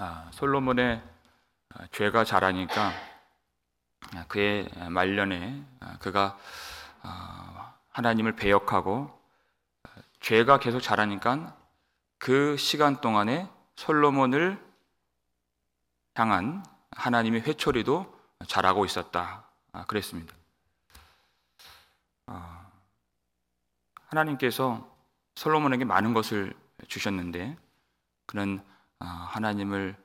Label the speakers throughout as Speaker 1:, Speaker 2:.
Speaker 1: 아, 솔로몬의 아, 죄가 자라니까 아, 그의 말년에 그가 하나님을 배역하고 죄가 계속 자라니까 그 시간 동안에 솔로몬을 향한 하나님의 회초리도 자라고 있었다. 그랬습니다. 하나님께서 솔로몬에게 많은 것을 주셨는데 그는 아, 하나님을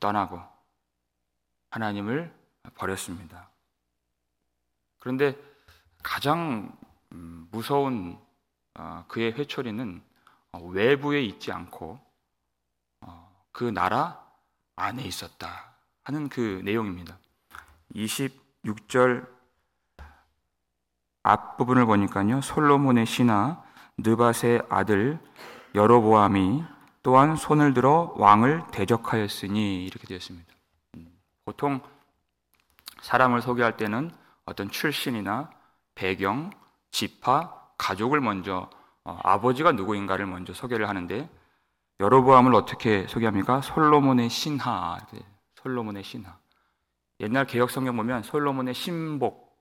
Speaker 1: 떠나고 하나님을 버렸습니다. 그런데 가장 음, 무서운 어, 그의 회초리는 어, 외부에 있지 않고 어, 그 나라 안에 있었다 하는 그 내용입니다. 26절 앞부분을 보니까요. 솔로몬의 신하 느밧의 아들 여로보암이 또한 손을 들어 왕을 대적하였으니 이렇게 되었습니다. 보통 사람을 소개할 때는 어떤 출신이나 배경, 지파, 가족을 먼저 어, 아버지가 누구인가를 먼저 소개를 하는데 여로보암을 어떻게 소개합니까? 솔로몬의 신하. 솔로몬의 신하. 옛날 개혁 성경 보면 솔로몬의 신복.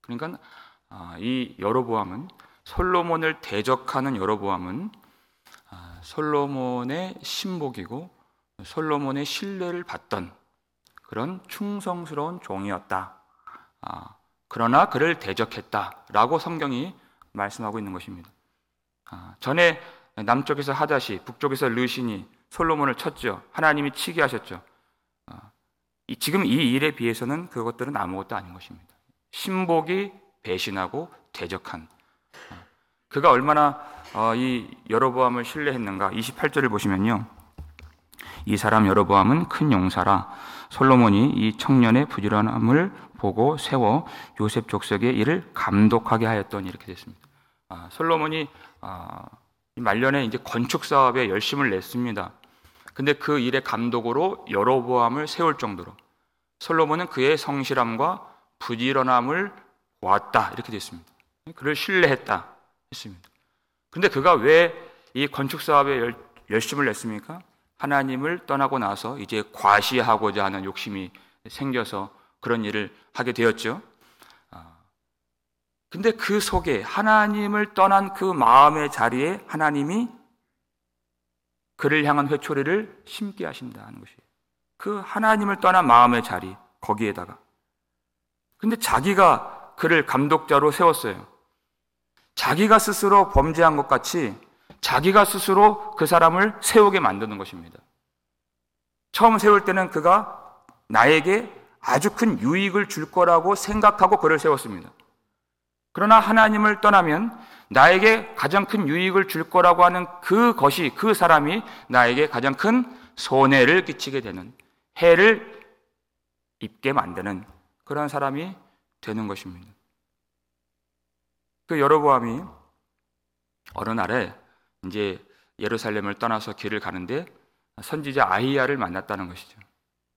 Speaker 1: 그러니까 아, 이 여로보암은 솔로몬을 대적하는 여로보암은 아, 솔로몬의 신복이고 솔로몬의 신뢰를 받던 그런 충성스러운 종이었다. 아, 그러나 그를 대적했다라고 성경이 말씀하고 있는 것입니다. 아, 전에 남쪽에서 하다시, 북쪽에서 르신이 솔로몬을 쳤죠. 하나님이 치게 하셨죠. 지금 이 일에 비해서는 그것들은 아무것도 아닌 것입니다. 신복이 배신하고 대적한 그가 얼마나 어, 이 여로보암을 신뢰했는가 28절을 보시면요. 이 사람 여로보암은 큰 용사라 솔로몬이 이 청년의 부지런함을 보고 세워 요셉 족속의 일을 감독하게 하였더니 이렇게 됐습니다. 아, 솔로몬이 아, 말년에 이제 건축 사업에 열심을 냈습니다. 근데 그 일의 감독으로 여로보암을 세울 정도로 솔로몬은 그의 성실함과 부지런함을 보았다 이렇게 됐습니다. 그를 신뢰했다. 했습니다. 근데 그가 왜 이 건축 사업에 열심을 냈습니까? 하나님을 떠나고 나서 이제 과시하고자 하는 욕심이 생겨서 그런 일을 하게 되었죠. 아, 근데 그 속에 하나님을 떠난 그 마음의 자리에 하나님이 그를 향한 회초리를 심게 하신다는 것이에요. 그 하나님을 떠난 마음의 자리, 거기에다가. 근데 자기가 그를 감독자로 세웠어요. 자기가 스스로 범죄한 것 같이 자기가 스스로 그 사람을 세우게 만드는 것입니다. 처음 세울 때는 그가 나에게 아주 큰 유익을 줄 거라고 생각하고 그를 세웠습니다. 그러나 하나님을 떠나면 나에게 가장 큰 유익을 줄 거라고 하는 그 것이 그 사람이 나에게 가장 큰 손해를 끼치게 되는 해를 입게 만드는 그런 사람이 되는 것입니다. 그 여로보암이 어느 날에 이제 예루살렘을 떠나서 길을 가는데 선지자 아히야를 만났다는 것이죠.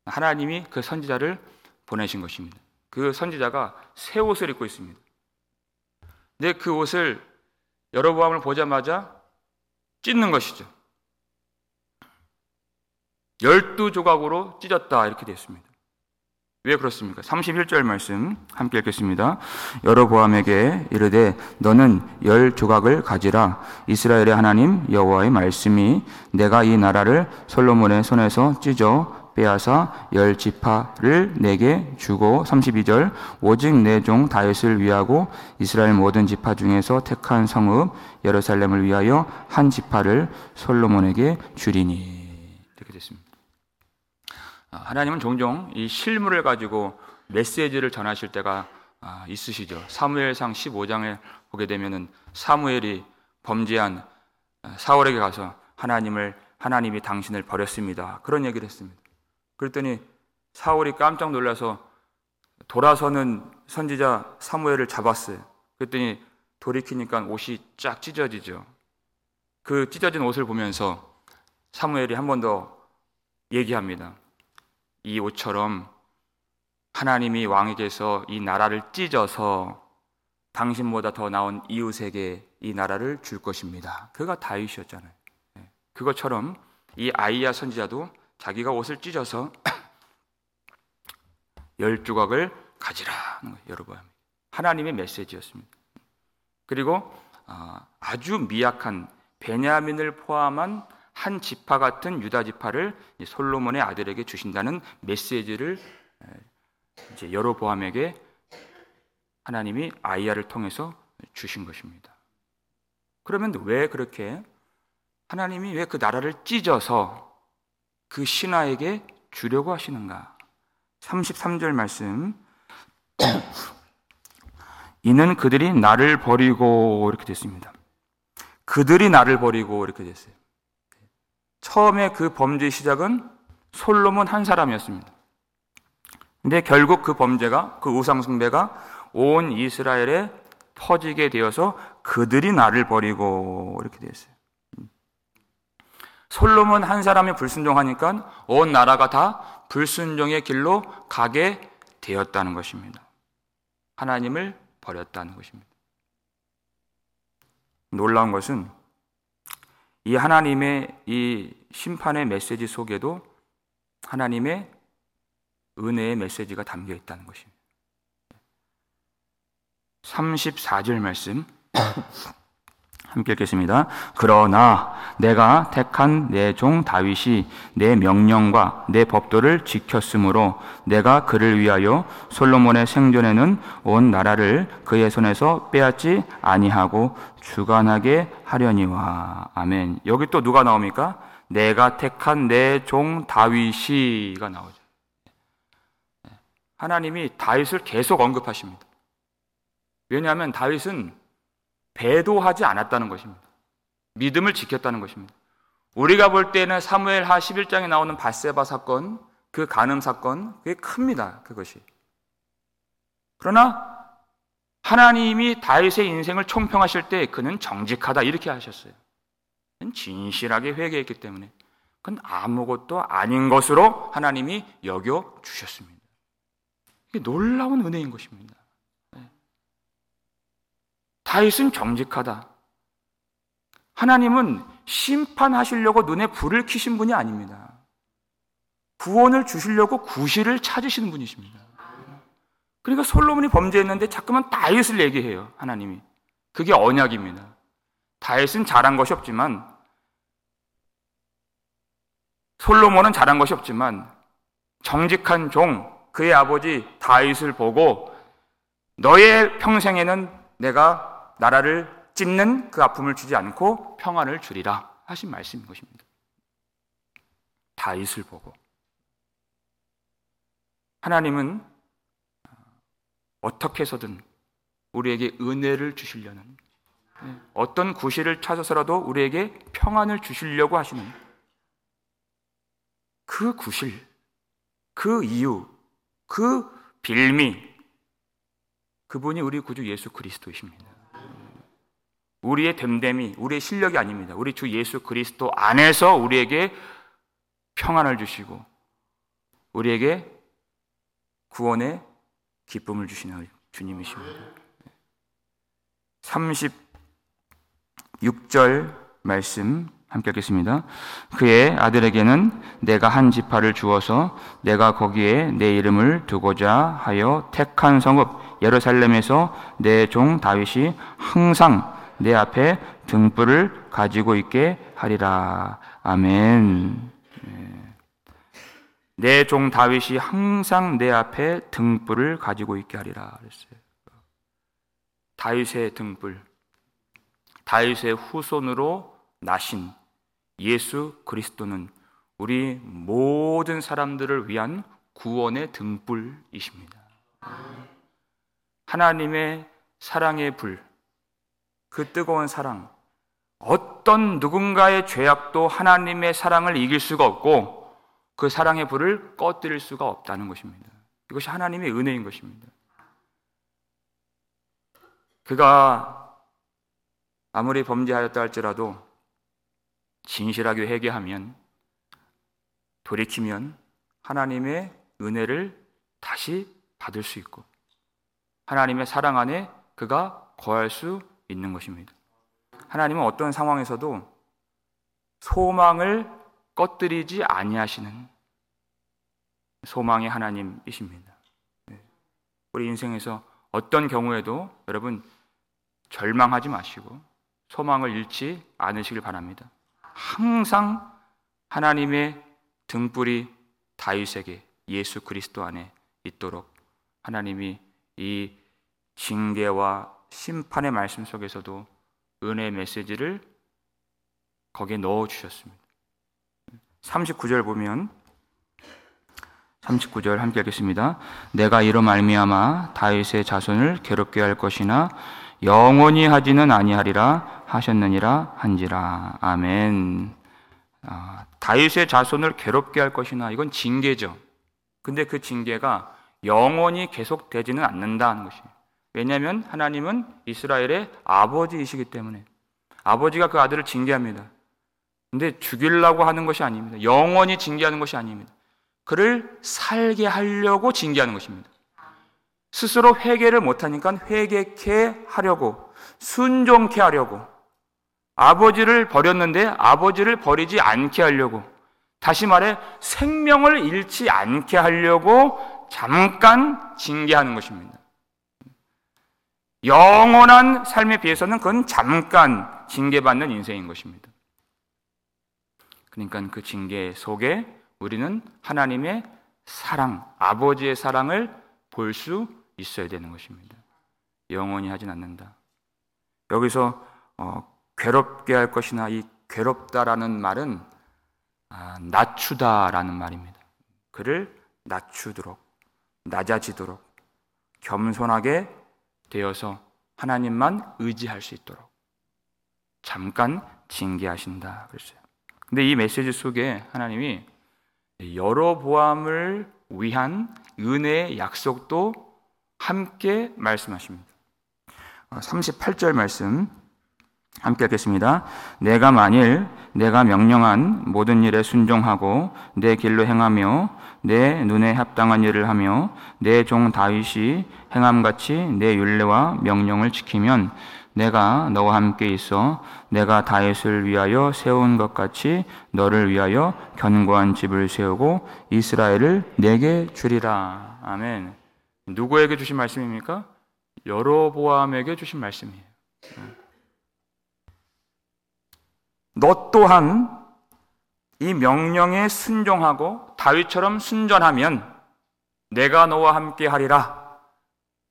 Speaker 1: 하나님이 그 선지자를 보내신 것입니다. 그 선지자가 새 옷을 입고 있습니다. 근데 그 옷을 여로보암을 보자마자 찢는 것이죠. 열두 조각으로 찢었다 이렇게 되어 있습니다. 왜 그렇습니까? 31절 말씀 함께 읽겠습니다. 여로보암에게 이르되 너는 열 조각을 가지라 이스라엘의 하나님 여호와의 말씀이 내가 이 나라를 솔로몬의 손에서 찢어 빼앗아 열 지파를 내게 주고 32절 오직 내 종 다윗을 위하고 이스라엘 모든 지파 중에서 택한 성읍 예루살렘을 위하여 한 지파를 솔로몬에게 주리니 아, 하나님은 종종 이 실물을 가지고 메시지를 전하실 때가 아, 있으시죠. 사무엘상 15장에 보게 되면은 사무엘이 범죄한 아, 사울에게 가서 하나님을 하나님이 당신을 버렸습니다. 그런 얘기를 했습니다. 그랬더니 사울이 깜짝 놀라서 돌아서는 선지자 사무엘을 잡았어요. 그랬더니 돌이키니까 옷이 쫙 찢어지죠. 그 찢어진 옷을 보면서 사무엘이 한 번 더 얘기합니다. 이 옷처럼 하나님이 왕에게서 이 나라를 찢어서 당신보다 더 나은 이웃에게 이 나라를 줄 것입니다. 그가 다윗이었잖아요. 네. 그것처럼 이 아이야 선지자도 자기가 옷을 찢어서 열 조각을 가지라 하는 거예요. 여러분 하나님의 메시지였습니다. 그리고 아, 아주 미약한 베냐민을 포함한 한 지파 같은 유다 지파를 솔로몬의 아들에게 주신다는 메시지를 이제 여로보암에게 하나님이 아이야를 통해서 주신 것입니다. 그러면 왜 그렇게 하나님이 왜 그 나라를 찢어서 그 신하에게 주려고 하시는가? 33절 말씀. 이는 그들이 나를 버리고 이렇게 됐습니다. 그들이 나를 버리고 이렇게 됐어요. 처음에 그 범죄의 시작은 솔로몬 한 사람이었습니다. 근데 결국 그 범죄가 그 우상숭배가 온 이스라엘에 퍼지게 되어서 그들이 나를 버리고 이렇게 되었어요. 솔로몬 한 사람이 불순종하니까 온 나라가 다 불순종의 길로 가게 되었다는 것입니다. 하나님을 버렸다는 것입니다. 놀라운 것은 이 하나님의 이 심판의 메시지 속에도 하나님의 은혜의 메시지가 담겨 있다는 것입니다. 34절 말씀 함께 읽겠습니다. 그러나 내가 택한 내 종 다윗이 내 명령과 내 법도를 지켰으므로 내가 그를 위하여 솔로몬의 생전에는 온 나라를 그의 손에서 빼앗지 아니하고 주관하게 하려니와 아멘. 여기 또 누가 나옵니까? 내가 택한 내 종 다윗이가 나오죠. 하나님이 다윗을 계속 언급하십니다. 왜냐하면 다윗은 배도하지 않았다는 것입니다. 믿음을 지켰다는 것입니다. 우리가 볼 때는 사무엘 하 11장에 나오는 바세바 사건, 그 간음 사건, 그게 큽니다. 그것이. 그러나 하나님이 다윗의 인생을 총평하실 때 그는 정직하다 이렇게 하셨어요. 진실하게 회개했기 때문에 그건 아무것도 아닌 것으로 하나님이 여겨 주셨습니다. 이게 놀라운 은혜인 것입니다. 다윗은 정직하다. 하나님은 심판하시려고 눈에 불을 켜신 분이 아닙니다. 구원을 주시려고 구실을 찾으시는 분이십니다. 그러니까 솔로몬이 범죄했는데 자꾸만 다윗을 얘기해요. 하나님이. 그게 언약입니다. 다윗은 잘한 것이 없지만 솔로몬은 잘한 것이 없지만 정직한 종 그의 아버지 다윗을 보고 너의 평생에는 내가 나라를 찢는 그 아픔을 주지 않고 평안을 주리라 하신 말씀인 것입니다. 다윗을 보고 하나님은 어떻게 해서든 우리에게 은혜를 주시려는 어떤 구실을 찾아서라도 우리에게 평안을 주시려고 하시는 그 구실, 그 이유, 그 빌미, 그분이 우리 구주 예수 그리스도이십니다. 우리의 됨됨이, 우리의 실력이 아닙니다. 우리 주 예수 그리스도 안에서 우리에게 평안을 주시고 우리에게 구원의 기쁨을 주시는 주님이십니다. 36절 말씀 함께 읽겠습니다. 그의 아들에게는 내가 한 지파를 주어서 내가 거기에 내 이름을 두고자 하여 택한 성읍 예루살렘에서 내 종 다윗이 항상 내 앞에 등불을 가지고 있게 하리라. 아멘. 네. 내종 다윗이 항상 내 앞에 등불을 가지고 있게 하리라 그랬어요. 다윗의 등불, 다윗의 후손으로 나신 예수 그리스도는 우리 모든 사람들을 위한 구원의 등불이십니다. 하나님의 사랑의 불, 그 뜨거운 사랑, 어떤 누군가의 죄악도 하나님의 사랑을 이길 수가 없고 그 사랑의 불을 꺼뜨릴 수가 없다는 것입니다. 이것이 하나님의 은혜인 것입니다. 그가 아무리 범죄하였다 할지라도 진실하게 회개하면 돌이키면 하나님의 은혜를 다시 받을 수 있고 하나님의 사랑 안에 그가 거할 수 있는 것입니다. 하나님은 어떤 상황에서도 소망을 꺼뜨리지 아니하시는 소망의 하나님이십니다. 네. 우리 인생에서 어떤 경우에도 여러분 절망하지 마시고 소망을 잃지 않으시길 바랍니다. 항상 하나님의 등불이 다윗에게 예수 그리스도 안에 있도록 하나님이 이 징계와 심판의 말씀 속에서도 은혜의 메시지를 거기에 넣어 주셨습니다. 39절 보면 39절 함께 하겠습니다. 내가 이로 말미암아 다윗의 자손을 괴롭게 할 것이나 영원히 하지는 아니하리라 하셨느니라 한지라. 아멘. 아, 다윗의 자손을 괴롭게 할 것이나 이건 징계죠. 근데 그 징계가 영원히 계속되지는 않는다는 것이에요. 왜냐하면 하나님은 이스라엘의 아버지이시기 때문에 아버지가 그 아들을 징계합니다. 근데 죽이려고 하는 것이 아닙니다. 영원히 징계하는 것이 아닙니다. 그를 살게 하려고 징계하는 것입니다. 스스로 회개를 못하니까 회개케 하려고 순종케 하려고 아버지를 버렸는데 아버지를 버리지 않게 하려고 다시 말해 생명을 잃지 않게 하려고 잠깐 징계하는 것입니다. 영원한 삶에 비해서는 그건 잠깐 징계받는 인생인 것입니다. 그러니까 그 징계 속에 우리는 하나님의 사랑, 아버지의 사랑을 볼 수 있어야 되는 것입니다. 영원히 하진 않는다. 여기서 어, 괴롭게 할 것이나 이 괴롭다라는 말은 아, 낮추다라는 말입니다. 그를 낮추도록, 낮아지도록, 겸손하게 되어서 하나님만 의지할 수 있도록 잠깐 징계하신다 그랬어요. 근데 이 메시지 속에 하나님이 여러 보암을 위한 은혜의 약속도 함께 말씀하십니다. 38절 어, 말씀 함께 하겠습니다. 내가 만일 내가 명령한 모든 일에 순종하고 내 길로 행하며 내 눈에 합당한 일을 하며 내 종 다윗이 행함같이 내 율례와 명령을 지키면 내가 너와 함께 있어 내가 다윗을 위하여 세운 것 같이 너를 위하여 견고한 집을 세우고 이스라엘을 내게 주리라. 아멘. 누구에게 주신 말씀입니까? 여로보암에게 주신 말씀이에요. 너 또한 이 명령에 순종하고 다윗처럼 순전하면 내가 너와 함께 하리라.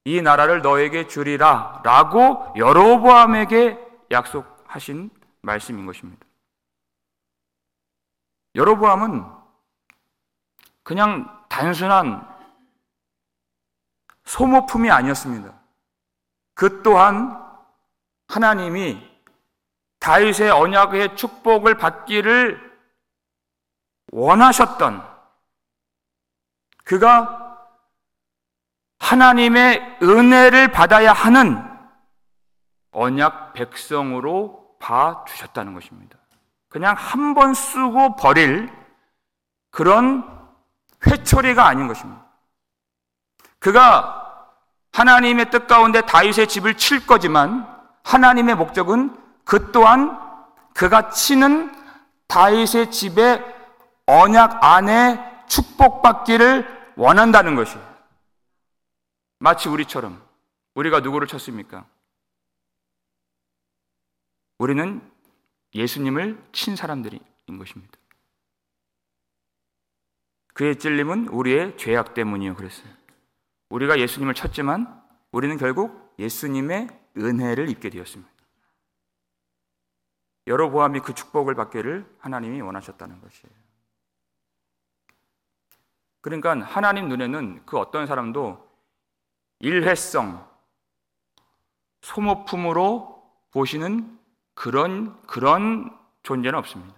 Speaker 1: 이 나라를 너에게 주리라 라고 여로보암에게 약속하신 말씀인 것입니다. 여로보암은 그냥 단순한 소모품이 아니었습니다. 그 또한 하나님이 다윗의 언약의 축복을 받기를 원하셨던 그가 하나님의 은혜를 받아야 하는 언약 백성으로 봐 주셨다는 것입니다. 그냥 한 번 쓰고 버릴 그런 회초리가 아닌 것입니다. 그가 하나님의 뜻 가운데 다윗의 집을 칠 거지만 하나님의 목적은 그 또한 그가 치는 다윗의 집의 언약 안에 축복받기를 원한다는 것이에요. 마치 우리처럼 우리가 누구를 쳤습니까? 우리는 예수님을 친 사람들인 것입니다. 그의 찔림은 우리의 죄악 때문이요 그랬어요. 우리가 예수님을 쳤지만 우리는 결국 예수님의 은혜를 입게 되었습니다. 여러 보암이 그 축복을 받기를 하나님이 원하셨다는 것이에요. 그러니까 하나님 눈에는 그 어떤 사람도 일회성, 소모품으로 보시는 그런, 그런 존재는 없습니다.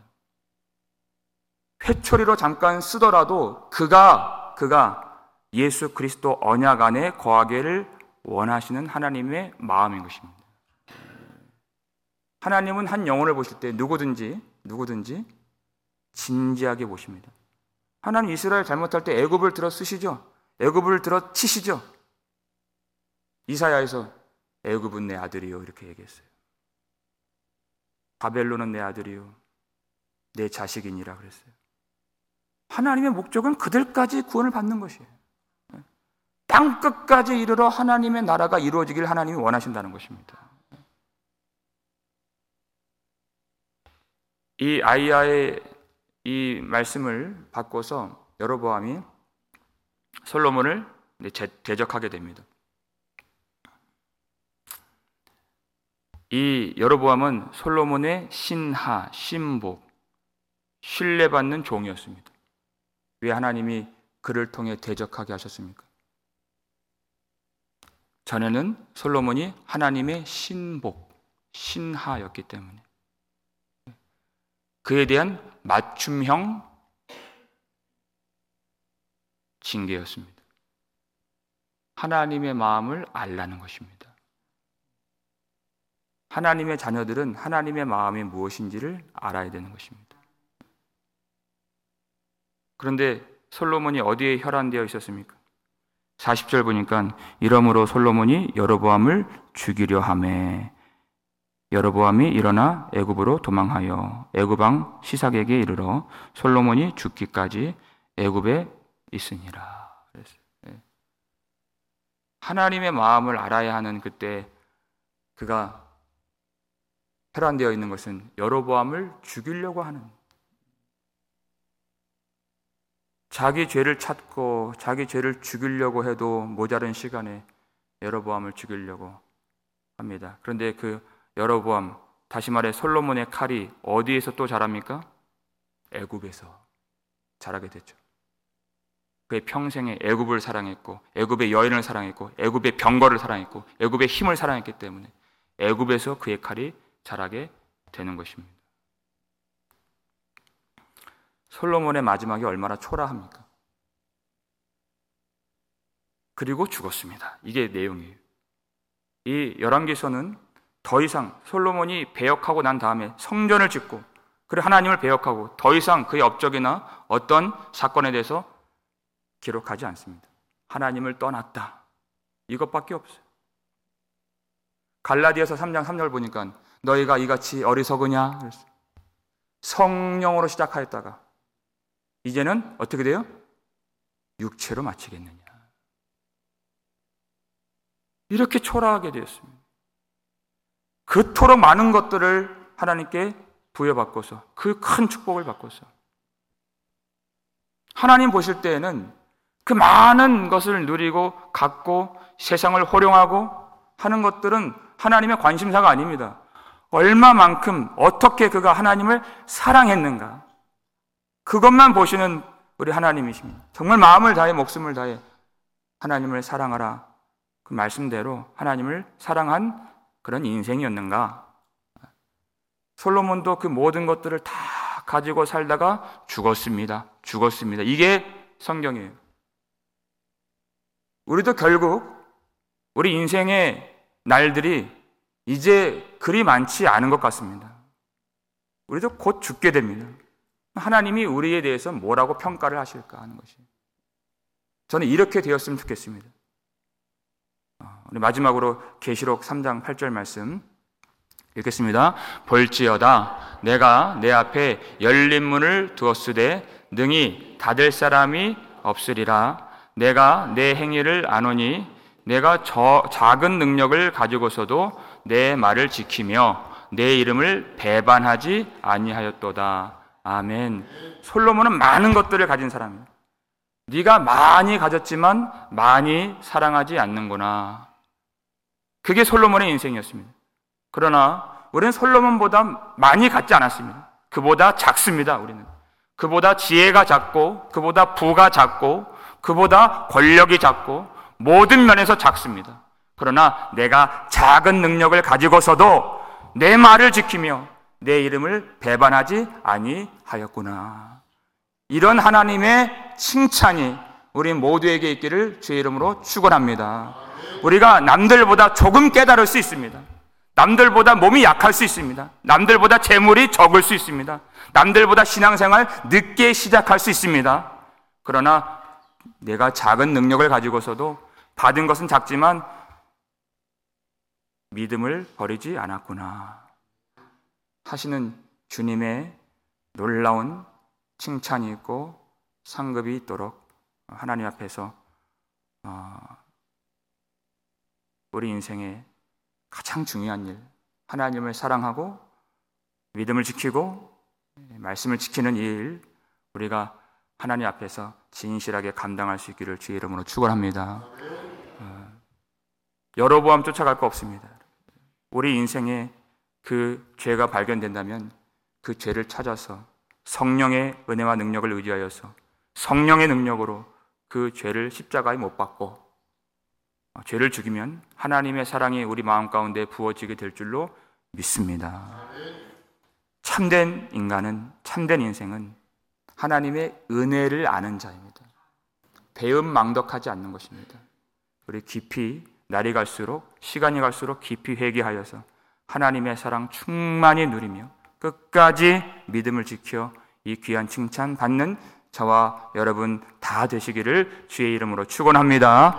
Speaker 1: 회초리로 잠깐 쓰더라도 그가, 그가 예수 그리스도 언약 안에 거하기를 원하시는 하나님의 마음인 것입니다. 하나님은 한 영혼을 보실 때 누구든지, 누구든지 진지하게 보십니다. 하나님 이스라엘 잘못할 때 애굽을 들어 쓰시죠. 애굽을 들어 치시죠. 이사야에서 애굽은 내 아들이요 이렇게 얘기했어요. 바벨론은 내 아들이요 내 자식이니라 그랬어요. 하나님의 목적은 그들까지 구원을 받는 것이에요. 땅 끝까지 이르러 하나님의 나라가 이루어지길 하나님이 원하신다는 것입니다. 이 아이야의 이 말씀을 바꿔서 여로보암이 솔로몬을 대적하게 됩니다. 이 여로보암은 솔로몬의 신하, 신복, 신뢰받는 종이었습니다. 왜 하나님이 그를 통해 대적하게 하셨습니까? 전에는 솔로몬이 하나님의 신복, 신하였기 때문에 그에 대한 맞춤형 징계였습니다. 하나님의 마음을 알라는 것입니다. 하나님의 자녀들은 하나님의 마음이 무엇인지를 알아야 되는 것입니다. 그런데 솔로몬이 어디에 혈안되어 있었습니까? 40절 보니까 이러므로 솔로몬이 여로보암을 죽이려 함에 여로보암이 일어나 애굽으로 도망하여 애굽왕 시삭에게 이르러 솔로몬이 죽기까지 애굽에 있으니라. 예. 하나님의 마음을 알아야 하는 그때 그가 혈안되어 있는 것은 여로보암을 죽이려고 하는 자기 죄를 찾고 자기 죄를 죽이려고 해도 모자른 시간에 여로보암을 죽이려고 합니다. 그런데 그 여로보암 다시 말해 솔로몬의 칼이 어디에서 또 자랍니까? 애굽에서 자라게 됐죠. 그의 평생에 애굽을 사랑했고 애굽의 여인을 사랑했고 애굽의 병거를 사랑했고 애굽의 힘을 사랑했기 때문에 애굽에서 그의 칼이 자라게 되는 것입니다. 솔로몬의 마지막이 얼마나 초라합니까? 그리고 죽었습니다. 이게 내용이에요. 이 열왕기서는 더 이상 솔로몬이 배역하고 난 다음에 성전을 짓고 그리고 하나님을 배역하고 더 이상 그의 업적이나 어떤 사건에 대해서 기록하지 않습니다. 하나님을 떠났다. 이것밖에 없어요. 갈라디아서 3장 3절 보니까 너희가 이같이 어리석으냐? 성령으로 시작하였다가 이제는 어떻게 돼요? 육체로 마치겠느냐. 이렇게 초라하게 되었습니다. 그토록 많은 것들을 하나님께 부여받고서 그 큰 축복을 받고서 하나님 보실 때에는 그 많은 것을 누리고 갖고 세상을 호령하고 하는 것들은 하나님의 관심사가 아닙니다. 얼마만큼 어떻게 그가 하나님을 사랑했는가. 그것만 보시는 우리 하나님이십니다. 정말 마음을 다해 목숨을 다해 하나님을 사랑하라. 그 말씀대로 하나님을 사랑한 그런 인생이었는가? 솔로몬도 그 모든 것들을 다 가지고 살다가 죽었습니다. 죽었습니다. 이게 성경이에요. 우리도 결국 우리 인생의 날들이 이제 그리 많지 않은 것 같습니다. 우리도 곧 죽게 됩니다. 하나님이 우리에 대해서 뭐라고 평가를 하실까 하는 것이. 저는 이렇게 되었으면 좋겠습니다. 어, 우리 마지막으로 계시록 3장 8절 말씀 읽겠습니다. 볼지어다 내가 내 앞에 열린 문을 두었으되 능히 닫을 사람이 없으리라 내가 내 행위를 아노니 내가 저 작은 능력을 가지고서도 내 말을 지키며 내 이름을 배반하지 아니하였도다. 아멘. 솔로몬은 많은 것들을 가진 사람이에요. 네가 많이 가졌지만 많이 사랑하지 않는구나. 그게 솔로몬의 인생이었습니다. 그러나 우리는 솔로몬보다 많이 갖지 않았습니다. 그보다 작습니다, 우리는. 그보다 지혜가 작고, 그보다 부가 작고, 그보다 권력이 작고 모든 면에서 작습니다. 그러나 내가 작은 능력을 가지고서도 내 말을 지키며 내 이름을 배반하지 아니하였구나. 이런 하나님의 칭찬이 우리 모두에게 있기를 주의 이름으로 축원합니다. 우리가 남들보다 조금 깨달을 수 있습니다. 남들보다 몸이 약할 수 있습니다. 남들보다 재물이 적을 수 있습니다. 남들보다 신앙생활 늦게 시작할 수 있습니다. 그러나 내가 작은 능력을 가지고서도 받은 것은 작지만 믿음을 버리지 않았구나. 하시는 주님의 놀라운 칭찬이 있고 상급이 있도록 하나님 앞에서 어, 우리 인생의 가장 중요한 일, 하나님을 사랑하고 믿음을 지키고 말씀을 지키는 이 일, 우리가 하나님 앞에서 진실하게 감당할 수 있기를 주의 이름으로 축원합니다. 어, 여로보암 쫓아갈 거 없습니다. 우리 인생에 그 죄가 발견된다면 그 죄를 찾아서 성령의 은혜와 능력을 의지하여서 성령의 능력으로 그 죄를 십자가에 못 박고 어, 죄를 죽이면 하나님의 사랑이 우리 마음 가운데 부어지게 될 줄로 믿습니다. 참된 인간은 참된 인생은 하나님의 은혜를 아는 자입니다. 배움 망덕하지 않는 것입니다. 우리 깊이 날이 갈수록 시간이 갈수록 깊이 회개하여서 하나님의 사랑 충만히 누리며 끝까지 믿음을 지켜 이 귀한 칭찬 받는 저와 여러분 다 되시기를 주의 이름으로 축원합니다.